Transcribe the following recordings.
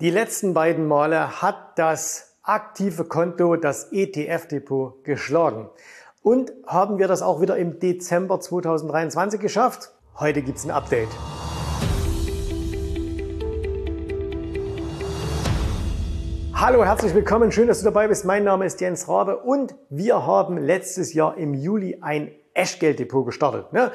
Die letzten beiden Male hat das aktive Konto, das ETF-Depot, geschlagen. Und haben wir das auch wieder im Dezember 2023 geschafft? Heute gibt es ein Update. Hallo, herzlich willkommen. Schön, dass du dabei bist. Mein Name ist Jens Rabe und wir haben letztes Jahr im Juli ein Eschgelddepot gestartet. Ne?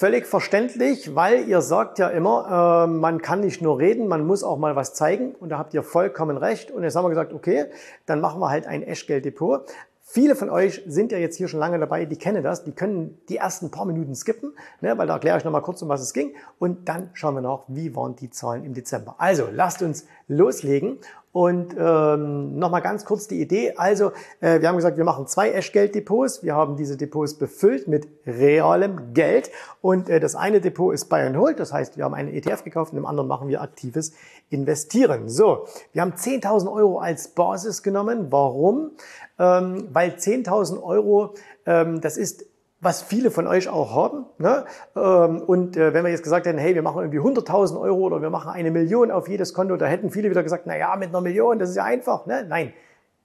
Völlig verständlich, weil ihr sagt ja immer, äh, man kann nicht nur reden, man muss auch mal was zeigen. Und da habt ihr vollkommen recht. Und jetzt haben wir gesagt, okay, dann machen wir halt ein Eschgelddepot. Viele von euch sind ja jetzt hier schon lange dabei, die kennen das, die können die ersten paar Minuten skippen, ne, weil da erkläre ich nochmal kurz, um was es ging. Und dann schauen wir nach, wie waren die Zahlen im Dezember. Also lasst uns loslegen. Und ähm, nochmal ganz kurz die Idee. Also, äh, wir haben gesagt, wir machen zwei Eschgeld-Depots. Wir haben diese Depots befüllt mit realem Geld. Und äh, das eine Depot ist Buy and Hold. Das heißt, wir haben einen ETF gekauft und im anderen machen wir aktives Investieren. So, wir haben 10.000 Euro als Basis genommen. Warum? Ähm, weil 10.000 Euro, ähm, das ist was viele von euch auch haben. Ne? Ähm, und äh, wenn wir jetzt gesagt hätten, hey, wir machen irgendwie 100.000 Euro oder wir machen eine Million auf jedes Konto, da hätten viele wieder gesagt, na ja, mit einer Million, das ist ja einfach. Ne? Nein,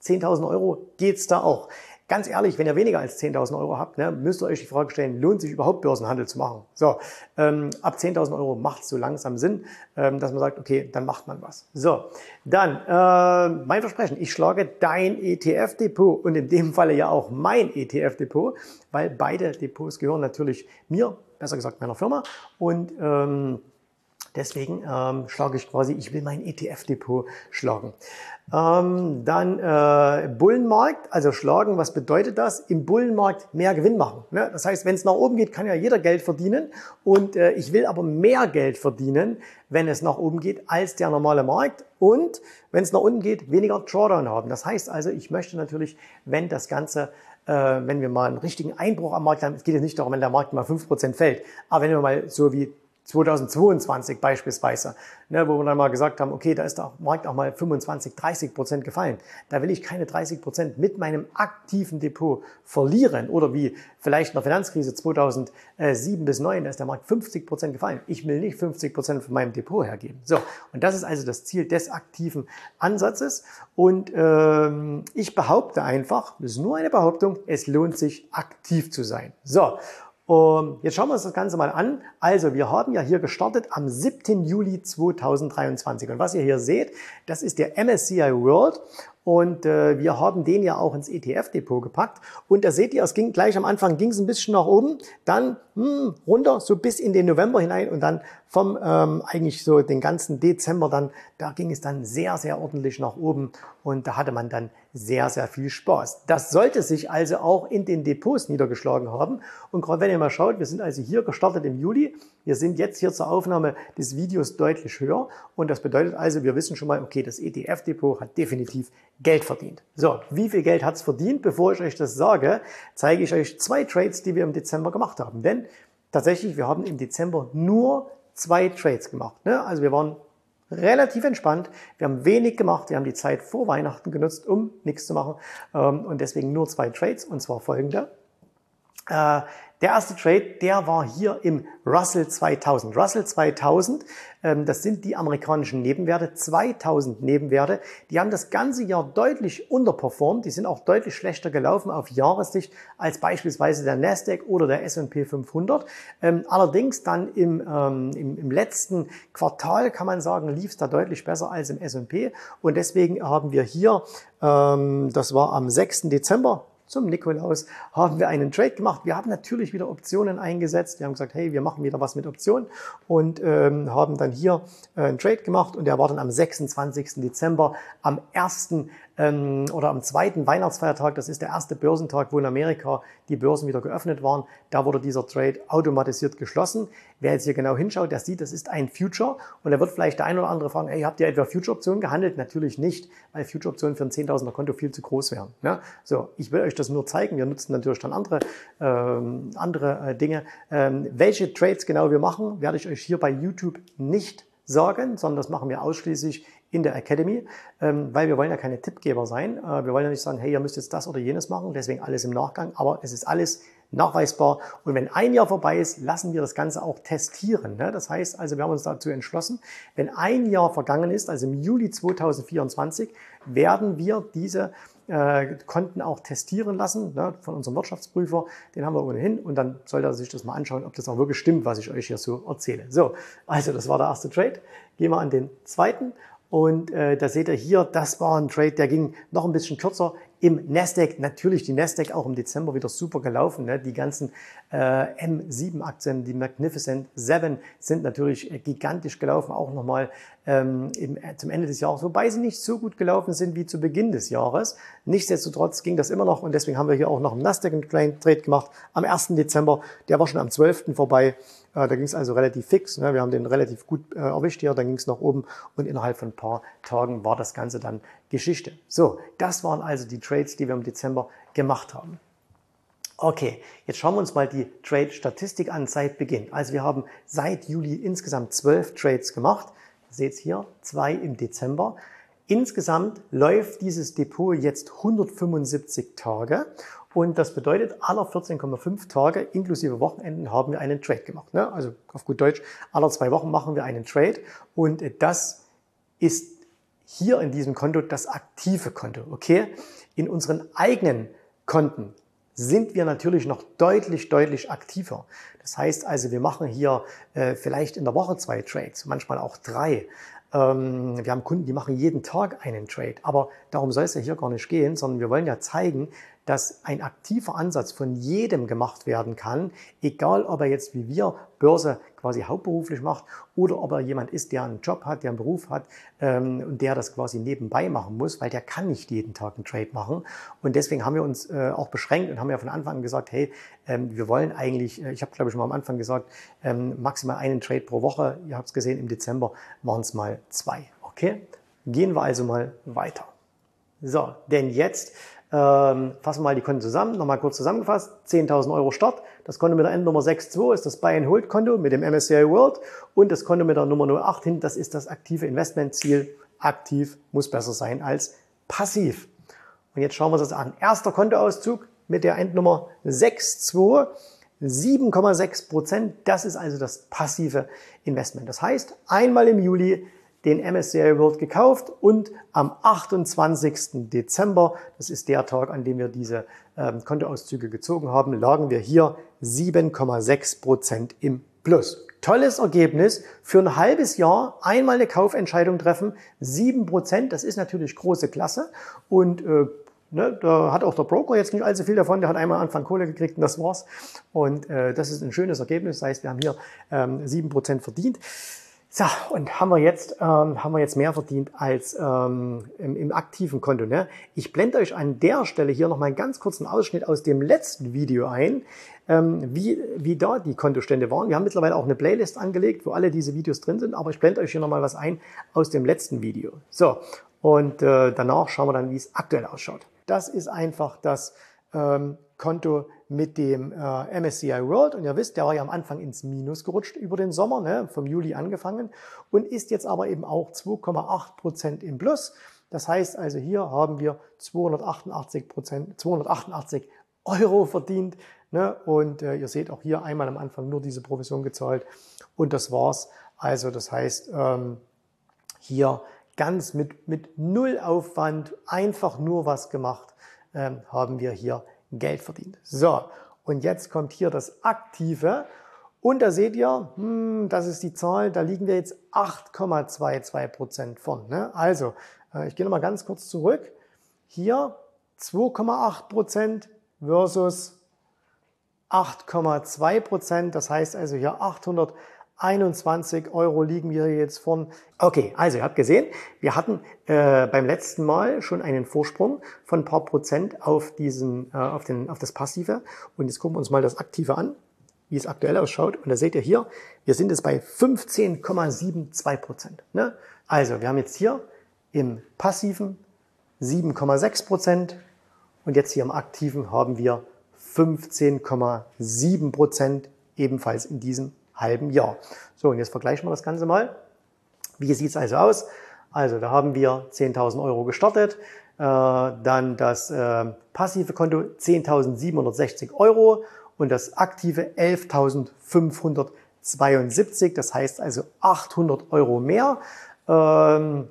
10.000 Euro geht's da auch. Ganz ehrlich, wenn ihr weniger als 10.000 Euro habt, ne, müsst ihr euch die Frage stellen, lohnt sich überhaupt Börsenhandel zu machen? So, ähm, ab 10.000 Euro macht es so langsam Sinn, ähm, dass man sagt, okay, dann macht man was. So, dann äh, mein Versprechen, ich schlage dein ETF-Depot und in dem Falle ja auch mein ETF-Depot, weil beide Depots gehören natürlich mir, besser gesagt meiner Firma und ähm, Deswegen ähm, schlage ich quasi, ich will mein ETF-Depot schlagen. Ähm, dann äh, Bullenmarkt, also schlagen, was bedeutet das? Im Bullenmarkt mehr Gewinn machen. Ne? Das heißt, wenn es nach oben geht, kann ja jeder Geld verdienen. Und äh, ich will aber mehr Geld verdienen, wenn es nach oben geht, als der normale Markt. Und wenn es nach unten geht, weniger Drawdown haben. Das heißt also, ich möchte natürlich, wenn das Ganze äh, wenn wir mal einen richtigen Einbruch am Markt haben, es geht jetzt nicht darum, wenn der Markt mal 5% fällt, aber wenn wir mal so wie 2022 beispielsweise, ne, wo wir dann mal gesagt haben, okay, da ist der Markt auch mal 25, 30 Prozent gefallen. Da will ich keine 30 Prozent mit meinem aktiven Depot verlieren oder wie vielleicht in der Finanzkrise 2007 bis 2009, da ist der Markt 50 Prozent gefallen. Ich will nicht 50 Prozent von meinem Depot hergeben. So, und das ist also das Ziel des aktiven Ansatzes. Und ähm, ich behaupte einfach, das ist nur eine Behauptung, es lohnt sich aktiv zu sein. So, und jetzt schauen wir uns das Ganze mal an. Also wir haben ja hier gestartet am 7. Juli 2023. Und was ihr hier seht, das ist der MSCI World. Und äh, wir haben den ja auch ins ETF-Depot gepackt. Und da seht ihr, es ging gleich am Anfang ging es ein bisschen nach oben, dann hm, runter, so bis in den November hinein und dann vom ähm, eigentlich so den ganzen Dezember dann, da ging es dann sehr, sehr ordentlich nach oben und da hatte man dann sehr, sehr viel Spaß. Das sollte sich also auch in den Depots niedergeschlagen haben. Und gerade wenn ihr mal schaut, wir sind also hier gestartet im Juli, wir sind jetzt hier zur Aufnahme des Videos deutlich höher und das bedeutet also, wir wissen schon mal, okay, das ETF-Depot hat definitiv Geld verdient. So, wie viel Geld hat's verdient? Bevor ich euch das sage, zeige ich euch zwei Trades, die wir im Dezember gemacht haben. Denn tatsächlich, wir haben im Dezember nur zwei Trades gemacht. Ne? Also wir waren relativ entspannt. Wir haben wenig gemacht. Wir haben die Zeit vor Weihnachten genutzt, um nichts zu machen. Ähm, und deswegen nur zwei Trades, und zwar folgende. Äh, der erste Trade, der war hier im Russell 2000. Russell 2000, ähm, das sind die amerikanischen Nebenwerte, 2000 Nebenwerte. Die haben das ganze Jahr deutlich unterperformt. Die sind auch deutlich schlechter gelaufen auf Jahressicht als beispielsweise der Nasdaq oder der S&P 500. Ähm, allerdings dann im, ähm, im, im letzten Quartal kann man sagen, lief es da deutlich besser als im S&P. Und deswegen haben wir hier, ähm, das war am 6. Dezember, zum Nikolaus haben wir einen Trade gemacht. Wir haben natürlich wieder Optionen eingesetzt. Wir haben gesagt, hey, wir machen wieder was mit Optionen und ähm, haben dann hier äh, einen Trade gemacht und der war dann am 26. Dezember am ersten ähm, oder am zweiten Weihnachtsfeiertag, das ist der erste Börsentag, wo in Amerika die Börsen wieder geöffnet waren, da wurde dieser Trade automatisiert geschlossen. Wer jetzt hier genau hinschaut, der sieht, das ist ein Future und da wird vielleicht der ein oder andere fragen, hey, habt ihr etwa Future-Optionen gehandelt? Natürlich nicht, weil Future-Optionen für ein 10.000er Konto viel zu groß wären. Ne? So, ich will euch das nur zeigen. Wir nutzen natürlich dann andere, ähm, andere äh, Dinge. Ähm, welche Trades genau wir machen, werde ich euch hier bei YouTube nicht sagen, sondern das machen wir ausschließlich in der Academy, ähm, weil wir wollen ja keine Tippgeber sein. Äh, wir wollen ja nicht sagen, hey, ihr müsst jetzt das oder jenes machen, deswegen alles im Nachgang, aber es ist alles nachweisbar. Und wenn ein Jahr vorbei ist, lassen wir das Ganze auch testieren. Ne? Das heißt also, wir haben uns dazu entschlossen, wenn ein Jahr vergangen ist, also im Juli 2024, werden wir diese äh, Konten auch testieren lassen ne, von unserem Wirtschaftsprüfer. Den haben wir ohnehin und dann sollte er sich das mal anschauen, ob das auch wirklich stimmt, was ich euch hier so erzähle. So, also das war der erste Trade. Gehen wir an den zweiten und äh, da seht ihr hier, das war ein Trade, der ging noch ein bisschen kürzer im Nasdaq. Natürlich die Nasdaq auch im Dezember wieder super gelaufen. Ne? Die ganzen äh, M7-Aktien, die Magnificent 7 sind natürlich äh, gigantisch gelaufen, auch nochmal ähm, im, äh, zum Ende des Jahres, wobei sie nicht so gut gelaufen sind wie zu Beginn des Jahres. Nichtsdestotrotz ging das immer noch und deswegen haben wir hier auch noch im Nasdaq einen kleinen Trade gemacht am 1. Dezember. Der war schon am 12. vorbei. Äh, da ging es also relativ fix. Ne? Wir haben den relativ gut erwischt hier, dann ging es nach oben und innerhalb von ein paar Tagen war das Ganze dann Geschichte. So, das waren also die Trades, die wir im Dezember gemacht haben. Okay, jetzt schauen wir uns mal die Trade-Statistik an seit Beginn. Also wir haben seit Juli insgesamt zwölf Trades gemacht. Seht hier, zwei im Dezember. Insgesamt läuft dieses Depot jetzt 175 Tage und das bedeutet, aller 14,5 Tage inklusive Wochenenden haben wir einen Trade gemacht. Ne? Also auf gut Deutsch, aller zwei Wochen machen wir einen Trade und das ist hier in diesem Konto das aktive Konto. Okay? In unseren eigenen Konten sind wir natürlich noch deutlich, deutlich aktiver. Das heißt also, wir machen hier äh, vielleicht in der Woche zwei Trades, manchmal auch drei. Ähm, wir haben Kunden, die machen jeden Tag einen Trade. Aber darum soll es ja hier gar nicht gehen, sondern wir wollen ja zeigen, dass ein aktiver Ansatz von jedem gemacht werden kann, egal ob er jetzt wie wir Börse quasi hauptberuflich macht oder ob er jemand ist, der einen Job hat, der einen Beruf hat ähm, und der das quasi nebenbei machen muss, weil der kann nicht jeden Tag einen Trade machen. Und deswegen haben wir uns äh, auch beschränkt und haben ja von Anfang an gesagt, hey, ähm, wir wollen eigentlich, äh, ich habe glaube ich mal am Anfang gesagt, ähm, maximal einen Trade pro Woche. Ihr habt es gesehen, im Dezember waren es mal zwei. Okay, gehen wir also mal weiter. So, denn jetzt ähm, fassen wir mal die Konten zusammen. Nochmal kurz zusammengefasst. 10.000 Euro Start. Das Konto mit der Endnummer 62 ist das Buy-and-Hold-Konto mit dem MSCI World. Und das Konto mit der Nummer 08 hin, das ist das aktive Investmentziel. Aktiv muss besser sein als passiv. Und jetzt schauen wir uns das an. Erster Kontoauszug mit der Endnummer 62. 7,6 Prozent, das ist also das passive Investment. Das heißt, einmal im Juli den MSCI World gekauft und am 28. Dezember, das ist der Tag, an dem wir diese ähm, Kontoauszüge gezogen haben, lagen wir hier 7,6 Prozent im Plus. Tolles Ergebnis für ein halbes Jahr einmal eine Kaufentscheidung treffen, 7 Prozent, das ist natürlich große Klasse und äh, Ne, da hat auch der Broker jetzt nicht allzu viel davon. Der hat einmal Anfang Kohle gekriegt und das war's. Und äh, das ist ein schönes Ergebnis. Das heißt, wir haben hier ähm, 7% verdient. So, und haben wir jetzt, ähm, haben wir jetzt mehr verdient als ähm, im, im aktiven Konto. Ne? Ich blende euch an der Stelle hier noch mal einen ganz kurzen Ausschnitt aus dem letzten Video ein, ähm, wie, wie da die Kontostände waren. Wir haben mittlerweile auch eine Playlist angelegt, wo alle diese Videos drin sind, aber ich blende euch hier noch mal was ein aus dem letzten Video. So, und äh, danach schauen wir dann, wie es aktuell ausschaut. Das ist einfach das ähm, Konto mit dem äh, MSCI World. Und ihr wisst, der war ja am Anfang ins Minus gerutscht über den Sommer, ne, vom Juli angefangen und ist jetzt aber eben auch 2,8 Prozent im Plus. Das heißt also, hier haben wir 288 Prozent, 288 Euro verdient. Ne? Und äh, ihr seht auch hier einmal am Anfang nur diese Provision gezahlt und das war's. Also das heißt, ähm, hier ganz mit, mit null Aufwand, einfach nur was gemacht, ähm, haben wir hier Geld verdient. So, und jetzt kommt hier das Aktive. Und da seht ihr, hm, das ist die Zahl, da liegen wir jetzt 8,22 Prozent von. Ne? Also, äh, ich gehe nochmal ganz kurz zurück. Hier 2,8 Prozent versus 8,2 Prozent. Das heißt also hier 800 21 Euro liegen wir jetzt von. Okay, also ihr habt gesehen, wir hatten äh, beim letzten Mal schon einen Vorsprung von ein paar Prozent auf, diesen, äh, auf, den, auf das Passive. Und jetzt gucken wir uns mal das Aktive an, wie es aktuell ausschaut. Und da seht ihr hier, wir sind jetzt bei 15,72 Prozent. Ne? Also wir haben jetzt hier im Passiven 7,6 Prozent und jetzt hier im Aktiven haben wir 15,7 Prozent ebenfalls in diesem halben Jahr. So, und jetzt vergleichen wir das Ganze mal. Wie sieht es also aus? Also, da haben wir 10.000 Euro gestartet, äh, dann das äh, passive Konto 10.760 Euro und das aktive 11.572. Das heißt also 800 Euro mehr. Ähm,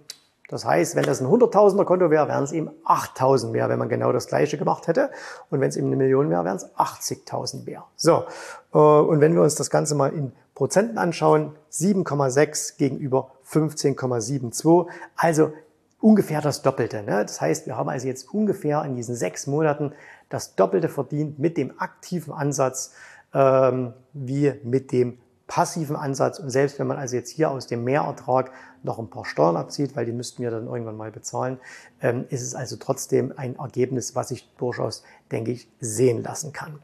das heißt, wenn das ein 100.000er Konto wäre, wären es eben 8.000 mehr, wenn man genau das gleiche gemacht hätte. Und wenn es eben eine Million wäre, wären es 80.000 mehr. So, äh, und wenn wir uns das Ganze mal in Prozenten anschauen, 7,6 gegenüber 15,72. Also ungefähr das Doppelte. Ne? Das heißt, wir haben also jetzt ungefähr in diesen sechs Monaten das Doppelte verdient mit dem aktiven Ansatz ähm, wie mit dem passiven Ansatz. Und selbst wenn man also jetzt hier aus dem Mehrertrag noch ein paar Steuern abzieht, weil die müssten wir dann irgendwann mal bezahlen, ähm, ist es also trotzdem ein Ergebnis, was sich durchaus, denke ich, sehen lassen kann.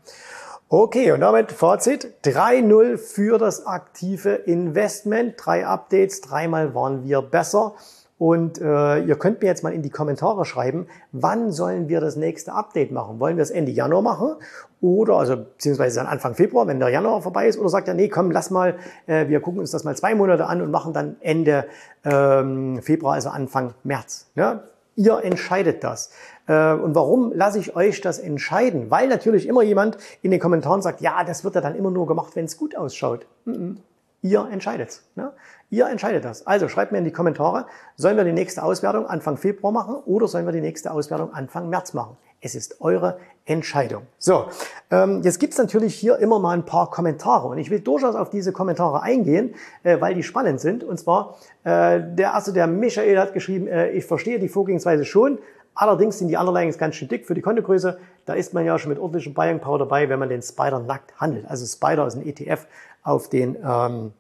Okay, und damit Fazit. 3-0 für das aktive Investment. Drei Updates, dreimal waren wir besser. Und äh, ihr könnt mir jetzt mal in die Kommentare schreiben, wann sollen wir das nächste Update machen? Wollen wir es Ende Januar machen oder also beziehungsweise dann Anfang Februar, wenn der Januar vorbei ist, oder sagt er, nee, komm, lass mal, äh, wir gucken uns das mal zwei Monate an und machen dann Ende ähm, Februar, also Anfang März. Ja? Ihr entscheidet das. Äh, und warum lasse ich euch das entscheiden? Weil natürlich immer jemand in den Kommentaren sagt, ja, das wird ja dann immer nur gemacht, wenn es gut ausschaut. Mm -mm. Ihr entscheidet. Ne? Ihr entscheidet das. Also schreibt mir in die Kommentare, sollen wir die nächste Auswertung Anfang Februar machen oder sollen wir die nächste Auswertung Anfang März machen? Es ist eure Entscheidung. So, ähm, jetzt gibt's natürlich hier immer mal ein paar Kommentare und ich will durchaus auf diese Kommentare eingehen, äh, weil die spannend sind. Und zwar, äh, der erste, der Michael hat geschrieben, äh, ich verstehe die Vorgehensweise schon, allerdings sind die Underlyings ganz schön dick für die Kontogröße. Da ist man ja schon mit ordentlichem Buying Power dabei, wenn man den Spider nackt handelt. Also Spider ist ein ETF auf den ähm,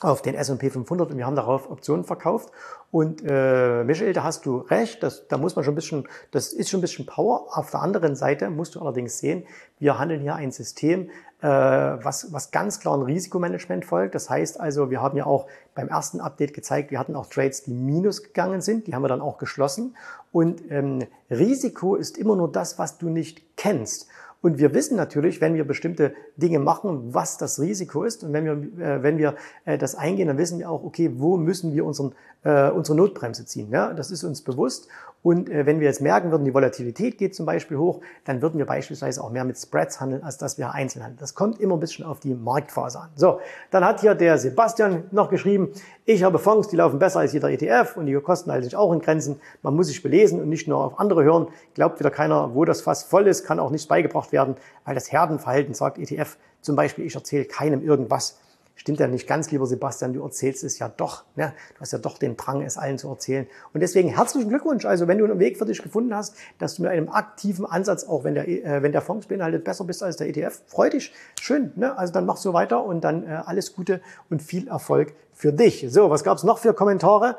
auf den S&P 500 und wir haben darauf Optionen verkauft. Und äh, Michael, da hast du recht, das, da muss man schon ein bisschen, das ist schon ein bisschen Power. Auf der anderen Seite musst du allerdings sehen, wir handeln hier ein System, äh, was, was ganz klar ein Risikomanagement folgt. Das heißt also, wir haben ja auch beim ersten Update gezeigt, wir hatten auch Trades, die minus gegangen sind, die haben wir dann auch geschlossen. Und ähm, Risiko ist immer nur das, was du nicht kennst. Und wir wissen natürlich, wenn wir bestimmte Dinge machen, was das Risiko ist. Und wenn wir, äh, wenn wir äh, das eingehen, dann wissen wir auch, okay, wo müssen wir unseren, äh, unsere Notbremse ziehen. Ja? Das ist uns bewusst. Und äh, wenn wir jetzt merken würden, die Volatilität geht zum Beispiel hoch, dann würden wir beispielsweise auch mehr mit Spreads handeln, als dass wir einzeln handeln. Das kommt immer ein bisschen auf die Marktphase an. So, dann hat hier der Sebastian noch geschrieben, ich habe Fonds, die laufen besser als jeder ETF und die kosten halt sich auch in Grenzen. Man muss sich belesen und nicht nur auf andere hören. Glaubt wieder keiner, wo das Fass voll ist, kann auch nichts beigebracht werden, weil das Herdenverhalten sagt ETF zum Beispiel, ich erzähle keinem irgendwas. Stimmt ja nicht ganz, lieber Sebastian, du erzählst es ja doch. Ne? Du hast ja doch den Drang, es allen zu erzählen. Und deswegen herzlichen Glückwunsch. Also wenn du einen Weg für dich gefunden hast, dass du mit einem aktiven Ansatz, auch wenn der, äh, wenn der Fonds beinhaltet, besser bist als der ETF, freu dich. Schön. Ne? Also dann mach so weiter und dann äh, alles Gute und viel Erfolg für dich. So, was gab's noch für Kommentare?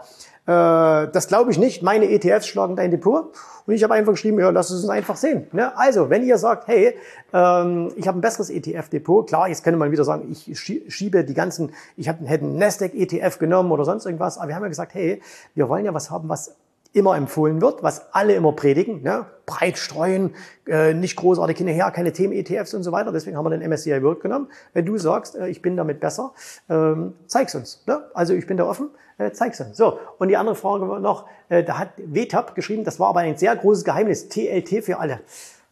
Äh, das glaube ich nicht. Meine ETFs schlagen dein Depot. Und ich habe einfach geschrieben, ja, lass es uns einfach sehen. Ne? Also, wenn ihr sagt, hey, ähm, ich habe ein besseres ETF-Depot, klar, jetzt könnte man wieder sagen, ich schiebe die ganzen, ich hab, hätte einen Nasdaq-ETF genommen oder sonst irgendwas, aber wir haben ja gesagt, hey, wir wollen ja was haben, was immer empfohlen wird, was alle immer predigen, ne? breit streuen, äh, nicht großartig hinterher, keine Themen-ETFs und so weiter. Deswegen haben wir den MSCI World genommen. Wenn du sagst, äh, ich bin damit besser, ähm, zeig's uns. Ne? Also ich bin da offen, äh, zeig's uns. So, und die andere Frage war noch, äh, da hat WTAP geschrieben, das war aber ein sehr großes Geheimnis, TLT für alle.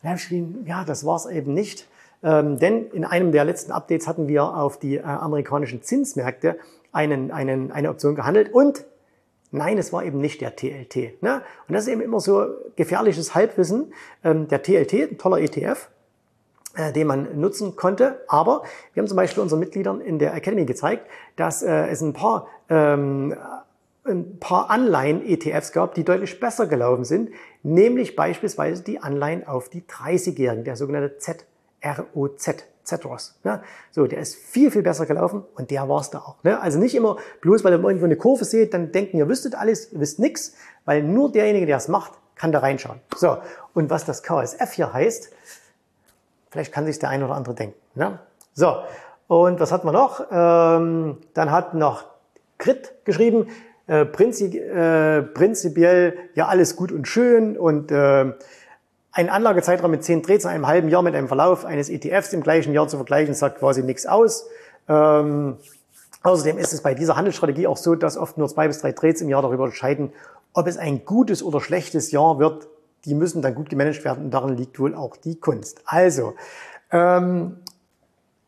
Da habe ich geschrieben, ja, das war's eben nicht. Ähm, denn in einem der letzten Updates hatten wir auf die äh, amerikanischen Zinsmärkte einen, einen, eine Option gehandelt und Nein, es war eben nicht der TLT. Ne? Und das ist eben immer so gefährliches Halbwissen. Ähm, der TLT, ein toller ETF, äh, den man nutzen konnte. Aber wir haben zum Beispiel unseren Mitgliedern in der Academy gezeigt, dass äh, es ein paar, ähm, ein paar Anleihen-ETFs gab, die deutlich besser gelaufen sind, nämlich beispielsweise die Anleihen auf die 30-Jährigen, der sogenannte ZROZ. Zetros. Ne? So, der ist viel, viel besser gelaufen und der war's da auch. Ne? Also nicht immer bloß, weil ihr irgendwo eine Kurve seht, dann denken, ihr wüsstet alles, ihr wisst nichts, weil nur derjenige, der es macht, kann da reinschauen. So, und was das KSF hier heißt, vielleicht kann sich der eine oder andere denken. Ne? So, und was hat man noch? Ähm, dann hat noch Crit geschrieben, äh, prinzip, äh, prinzipiell ja alles gut und schön und äh, ein Anlagezeitraum mit 10 Trades in einem halben Jahr mit einem Verlauf eines ETFs im gleichen Jahr zu vergleichen, sagt quasi nichts aus. Ähm, außerdem ist es bei dieser Handelsstrategie auch so, dass oft nur zwei bis drei Trades im Jahr darüber entscheiden, ob es ein gutes oder schlechtes Jahr wird. Die müssen dann gut gemanagt werden und darin liegt wohl auch die Kunst. Also, ähm,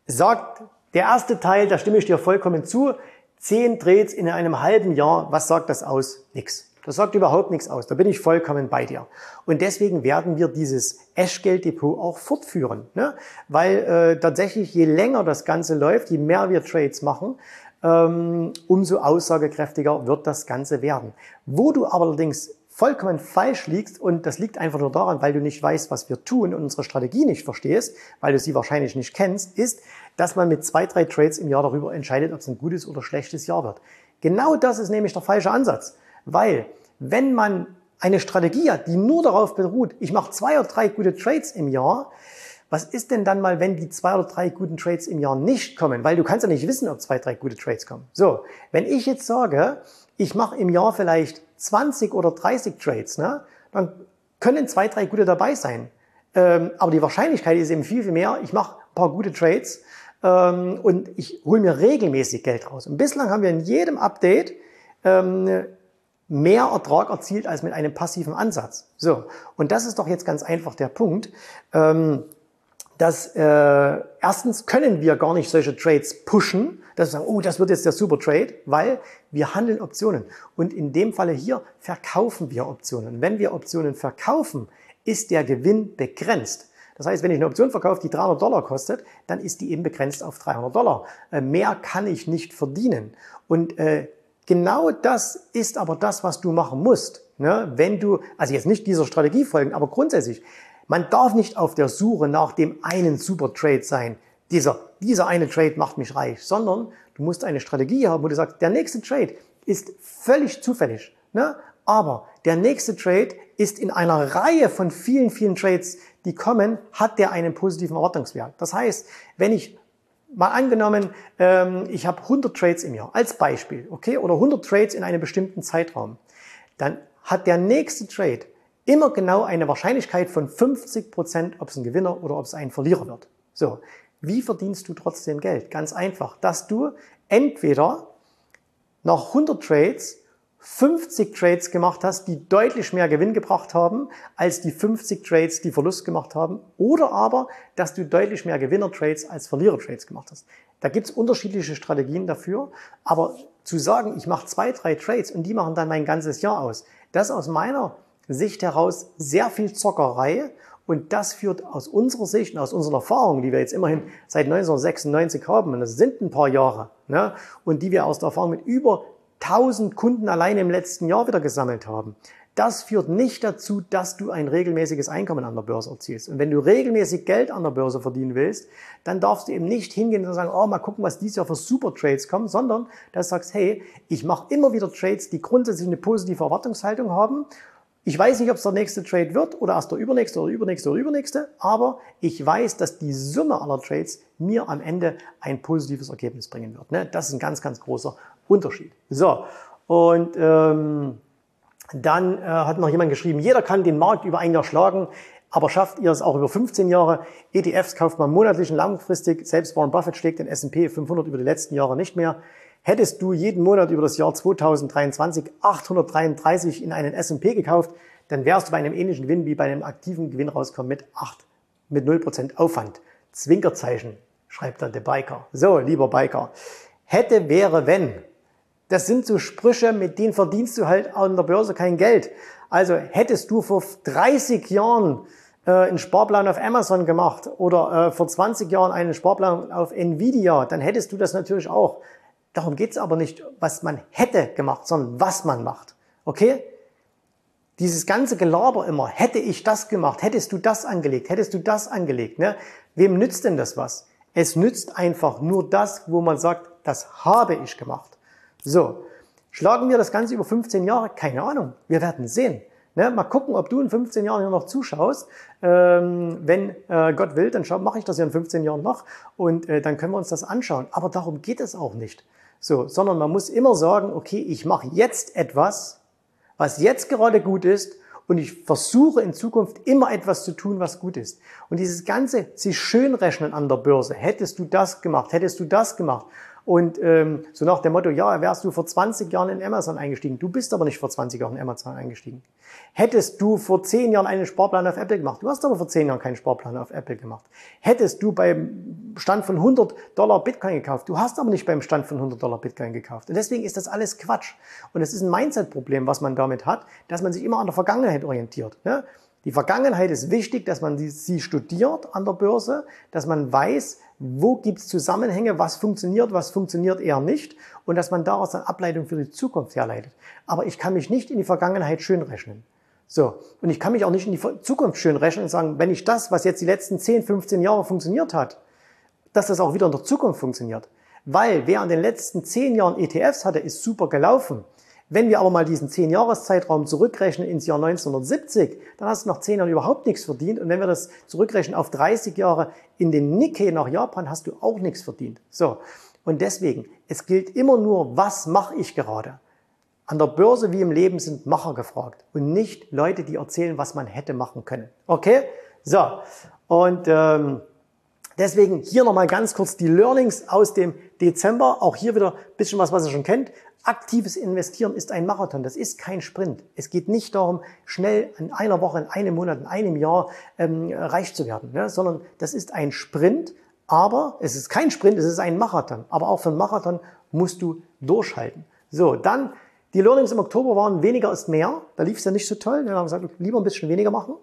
sagt der erste Teil, da stimme ich dir vollkommen zu, 10 Trades in einem halben Jahr, was sagt das aus? Nix. Das sagt überhaupt nichts aus. Da bin ich vollkommen bei dir. Und deswegen werden wir dieses Eschgelddepot auch fortführen. Ne? Weil äh, tatsächlich, je länger das Ganze läuft, je mehr wir Trades machen, ähm, umso aussagekräftiger wird das Ganze werden. Wo du allerdings vollkommen falsch liegst und das liegt einfach nur daran, weil du nicht weißt, was wir tun und unsere Strategie nicht verstehst, weil du sie wahrscheinlich nicht kennst, ist, dass man mit zwei, drei Trades im Jahr darüber entscheidet, ob es ein gutes oder schlechtes Jahr wird. Genau das ist nämlich der falsche Ansatz, weil wenn man eine Strategie hat, die nur darauf beruht, ich mache zwei oder drei gute Trades im Jahr, was ist denn dann mal, wenn die zwei oder drei guten Trades im Jahr nicht kommen? Weil du kannst ja nicht wissen, ob zwei, drei gute Trades kommen. So, wenn ich jetzt sage, ich mache im Jahr vielleicht 20 oder 30 Trades, ne, dann können zwei, drei gute dabei sein. Ähm, aber die Wahrscheinlichkeit ist eben viel, viel mehr. Ich mache ein paar gute Trades ähm, und ich hole mir regelmäßig Geld raus. Und bislang haben wir in jedem Update ähm, mehr Ertrag erzielt als mit einem passiven Ansatz. So, und das ist doch jetzt ganz einfach der Punkt. Ähm, dass äh, erstens können wir gar nicht solche Trades pushen, dass wir sagen, oh, das wird jetzt der super Trade, weil wir handeln Optionen. Und in dem Falle hier verkaufen wir Optionen. Wenn wir Optionen verkaufen, ist der Gewinn begrenzt. Das heißt, wenn ich eine Option verkaufe, die 300 Dollar kostet, dann ist die eben begrenzt auf 300 Dollar. Äh, mehr kann ich nicht verdienen. Und äh, genau das ist aber das, was du machen musst. Ne? Wenn du, also jetzt nicht dieser Strategie folgen, aber grundsätzlich, man darf nicht auf der Suche nach dem einen Super Trade sein. Dieser, dieser eine Trade macht mich reich, sondern du musst eine Strategie haben, wo du sagst, der nächste Trade ist völlig zufällig. Ne? Aber der nächste Trade ist in einer Reihe von vielen, vielen Trades, die kommen, hat der einen positiven Erwartungswert. Das heißt, wenn ich mal angenommen, ähm, ich habe 100 Trades im Jahr als Beispiel, okay, oder 100 Trades in einem bestimmten Zeitraum, dann hat der nächste Trade immer genau eine Wahrscheinlichkeit von 50 Prozent, ob es ein Gewinner oder ob es ein Verlierer wird. So, wie verdienst du trotzdem Geld? Ganz einfach, dass du entweder nach 100 Trades 50 Trades gemacht hast, die deutlich mehr Gewinn gebracht haben, als die 50 Trades, die Verlust gemacht haben, oder aber, dass du deutlich mehr Gewinner-Trades als Verlierer-Trades gemacht hast. Da gibt's unterschiedliche Strategien dafür, aber zu sagen, ich mache zwei, drei Trades und die machen dann mein ganzes Jahr aus, das ist aus meiner Sicht heraus sehr viel Zockerei und das führt aus unserer Sicht und aus unseren Erfahrungen, die wir jetzt immerhin seit 1996 haben, und das sind ein paar Jahre, ne, und die wir aus der Erfahrung mit über 1000 Kunden alleine im letzten Jahr wieder gesammelt haben, das führt nicht dazu, dass du ein regelmäßiges Einkommen an der Börse erzielst. Und wenn du regelmäßig Geld an der Börse verdienen willst, dann darfst du eben nicht hingehen und sagen, oh, mal gucken, was dieses Jahr für Super Trades kommen, sondern dass du sagst, hey, ich mache immer wieder Trades, die grundsätzlich eine positive Erwartungshaltung haben ich weiß nicht, ob es der nächste Trade wird oder erst der übernächste oder übernächste oder übernächste, aber ich weiß, dass die Summe aller Trades mir am Ende ein positives Ergebnis bringen wird. Ne? Das ist ein ganz, ganz großer Unterschied. So, und ähm, dann äh, hat noch jemand geschrieben, jeder kann den Markt über ein Jahr schlagen, aber schafft ihr es auch über 15 Jahre? ETFs kauft man monatlich und langfristig. Selbst Warren Buffett schlägt den S&P 500 über die letzten Jahre nicht mehr. Hättest du jeden Monat über das Jahr 2023 833 in einen S&P gekauft, dann wärst du bei einem ähnlichen Gewinn wie bei einem aktiven Gewinn rauskommen mit 8, mit 0% Aufwand. Zwinkerzeichen, schreibt dann der Biker. So, lieber Biker. Hätte, wäre, wenn. Das sind so Sprüche, mit denen verdienst du halt an der Börse kein Geld. Also hättest du vor 30 Jahren äh, einen Sparplan auf Amazon gemacht oder äh, vor 20 Jahren einen Sparplan auf Nvidia, dann hättest du das natürlich auch. Darum geht es aber nicht, was man hätte gemacht, sondern was man macht. Okay? Dieses ganze Gelaber immer, hätte ich das gemacht, hättest du das angelegt, hättest du das angelegt, ne? Wem nützt denn das was? Es nützt einfach nur das, wo man sagt, das habe ich gemacht. So. Schlagen wir das Ganze über 15 Jahre? Keine Ahnung. Wir werden sehen. Ne? Mal gucken, ob du in 15 Jahren hier noch zuschaust. Ähm, wenn äh, Gott will, dann mache ich das ja in 15 Jahren noch und äh, dann können wir uns das anschauen. Aber darum geht es auch nicht. So, sondern man muss immer sagen, okay, ich mache jetzt etwas, was jetzt gerade gut ist und ich versuche in Zukunft immer etwas zu tun, was gut ist. Und dieses ganze sich schönrechnen an der Börse, hättest du das gemacht, hättest du das gemacht Und ähm, so nach dem Motto, ja, wärst du vor 20 Jahren in Amazon eingestiegen. Du bist aber nicht vor 20 Jahren in Amazon eingestiegen. Hättest du vor 10 Jahren einen Sparplan auf Apple gemacht, du hast aber vor 10 Jahren keinen Sparplan auf Apple gemacht. Hättest du beim Stand von 100 Dollar Bitcoin gekauft, du hast aber nicht beim Stand von 100 Dollar Bitcoin gekauft. Und deswegen ist das alles Quatsch. Und es ist ein Mindset-Problem, was man damit hat, dass man sich immer an der Vergangenheit orientiert. Ne? Die Vergangenheit ist wichtig, dass man sie studiert an der Börse, dass man weiß, wo gibt es Zusammenhänge, was funktioniert, was funktioniert eher nicht und dass man daraus dann Ableitung für die Zukunft herleitet. Aber ich kann mich nicht in die Vergangenheit schön rechnen. So. Und ich kann mich auch nicht in die Zukunft schön rechnen und sagen, wenn ich das, was jetzt die letzten 10, 15 Jahre funktioniert hat, dass das auch wieder in der Zukunft funktioniert. Weil wer in den letzten 10 Jahren ETFs hatte, ist super gelaufen. Wenn wir aber mal diesen 10-Jahres-Zeitraum zurückrechnen ins Jahr 1970, dann hast du nach 10 Jahren überhaupt nichts verdient. Und wenn wir das zurückrechnen auf 30 Jahre in den Nikkei nach Japan, hast du auch nichts verdient. So. Und deswegen, es gilt immer nur, was mache ich gerade? An der Börse wie im Leben sind Macher gefragt und nicht Leute, die erzählen, was man hätte machen können. Okay? So. Und ähm, deswegen hier nochmal ganz kurz die Learnings aus dem Dezember. Auch hier wieder ein bisschen was, was ihr schon kennt. Aktives Investieren ist ein Marathon, das ist kein Sprint. Es geht nicht darum, schnell in einer Woche, in einem Monat, in einem Jahr ähm, reich zu werden, ne? sondern das ist ein Sprint, aber es ist kein Sprint, es ist ein Marathon. Aber auch für einen Marathon musst du durchhalten. So, dann die Learnings im Oktober waren weniger ist mehr. Da lief es ja nicht so toll. Wir haben gesagt, lieber ein bisschen weniger machen.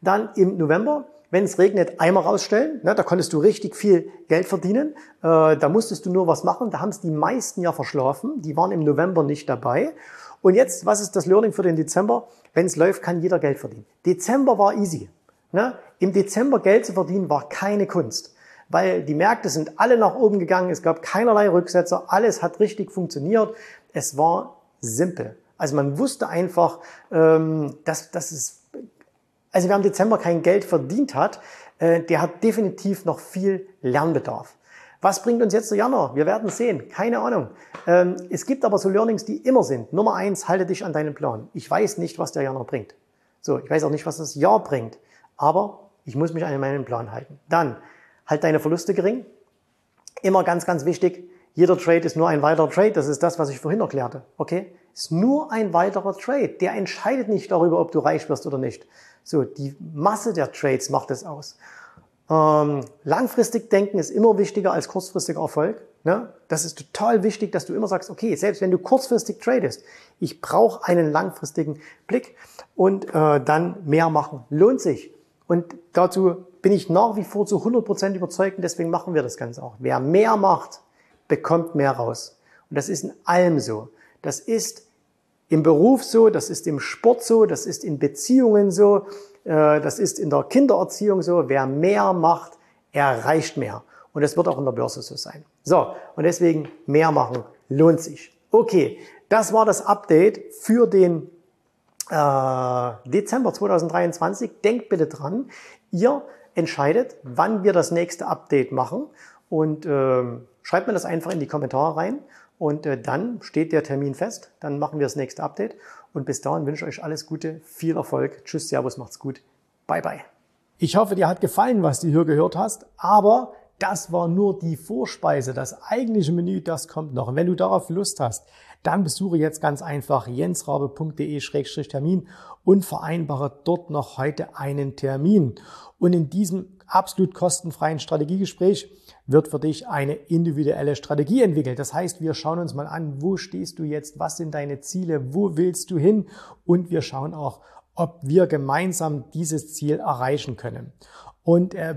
Dann im November wenn es regnet, Eimer rausstellen. Ne, da konntest du richtig viel Geld verdienen. Äh, da musstest du nur was machen. Da haben es die meisten ja verschlafen. Die waren im November nicht dabei. Und jetzt, was ist das Learning für den Dezember? Wenn es läuft, kann jeder Geld verdienen. Dezember war easy. Ne? Im Dezember Geld zu verdienen war keine Kunst. Weil die Märkte sind alle nach oben gegangen. Es gab keinerlei Rücksetzer. Alles hat richtig funktioniert. Es war simpel. Also man wusste einfach, ähm, dass, dass es also wer im Dezember kein Geld verdient hat, äh, der hat definitiv noch viel Lernbedarf. Was bringt uns jetzt der Januar? Wir werden sehen. Keine Ahnung. Ähm, es gibt aber so Learnings, die immer sind. Nummer eins, halte dich an deinen Plan. Ich weiß nicht, was der Januar bringt. So, ich weiß auch nicht, was das Jahr bringt. Aber ich muss mich an meinen Plan halten. Dann, halt deine Verluste gering. Immer ganz, ganz wichtig. Jeder Trade ist nur ein weiterer Trade. Das ist das, was ich vorhin erklärte. Okay? Ist nur ein weiterer Trade. Der entscheidet nicht darüber, ob du reich wirst oder nicht. So, die Masse der Trades macht es aus. Ähm, langfristig denken ist immer wichtiger als kurzfristiger Erfolg. Ne? Das ist total wichtig, dass du immer sagst, okay, selbst wenn du kurzfristig tradest, ich brauche einen langfristigen Blick und äh, dann mehr machen. Lohnt sich. Und dazu bin ich nach wie vor zu 100% überzeugt und deswegen machen wir das Ganze auch. Wer mehr macht, bekommt mehr raus. Und das ist in allem so. Das ist im Beruf so, das ist im Sport so, das ist in Beziehungen so, äh, das ist in der Kindererziehung so. Wer mehr macht, erreicht mehr. Und das wird auch in der Börse so sein. So, und deswegen mehr machen lohnt sich. Okay, das war das Update für den äh, Dezember 2023. Denkt bitte dran, ihr entscheidet, wann wir das nächste Update machen und äh, schreibt mir das einfach in die Kommentare rein. Und äh, dann steht der Termin fest. Dann machen wir das nächste Update. Und bis dahin wünsche ich euch alles Gute, viel Erfolg. Tschüss, Servus, macht's gut. Bye, bye. Ich hoffe, dir hat gefallen, was du hier gehört hast. Aber das war nur die Vorspeise. Das eigentliche Menü, das kommt noch. Und wenn du darauf Lust hast, dann besuche jetzt ganz einfach jensrabe.de-termin und vereinbare dort noch heute einen Termin. Und in diesem absolut kostenfreien Strategiegespräch wird für dich eine individuelle Strategie entwickelt. Das heißt, wir schauen uns mal an, wo stehst du jetzt, was sind deine Ziele, wo willst du hin und wir schauen auch, ob wir gemeinsam dieses Ziel erreichen können. Und äh,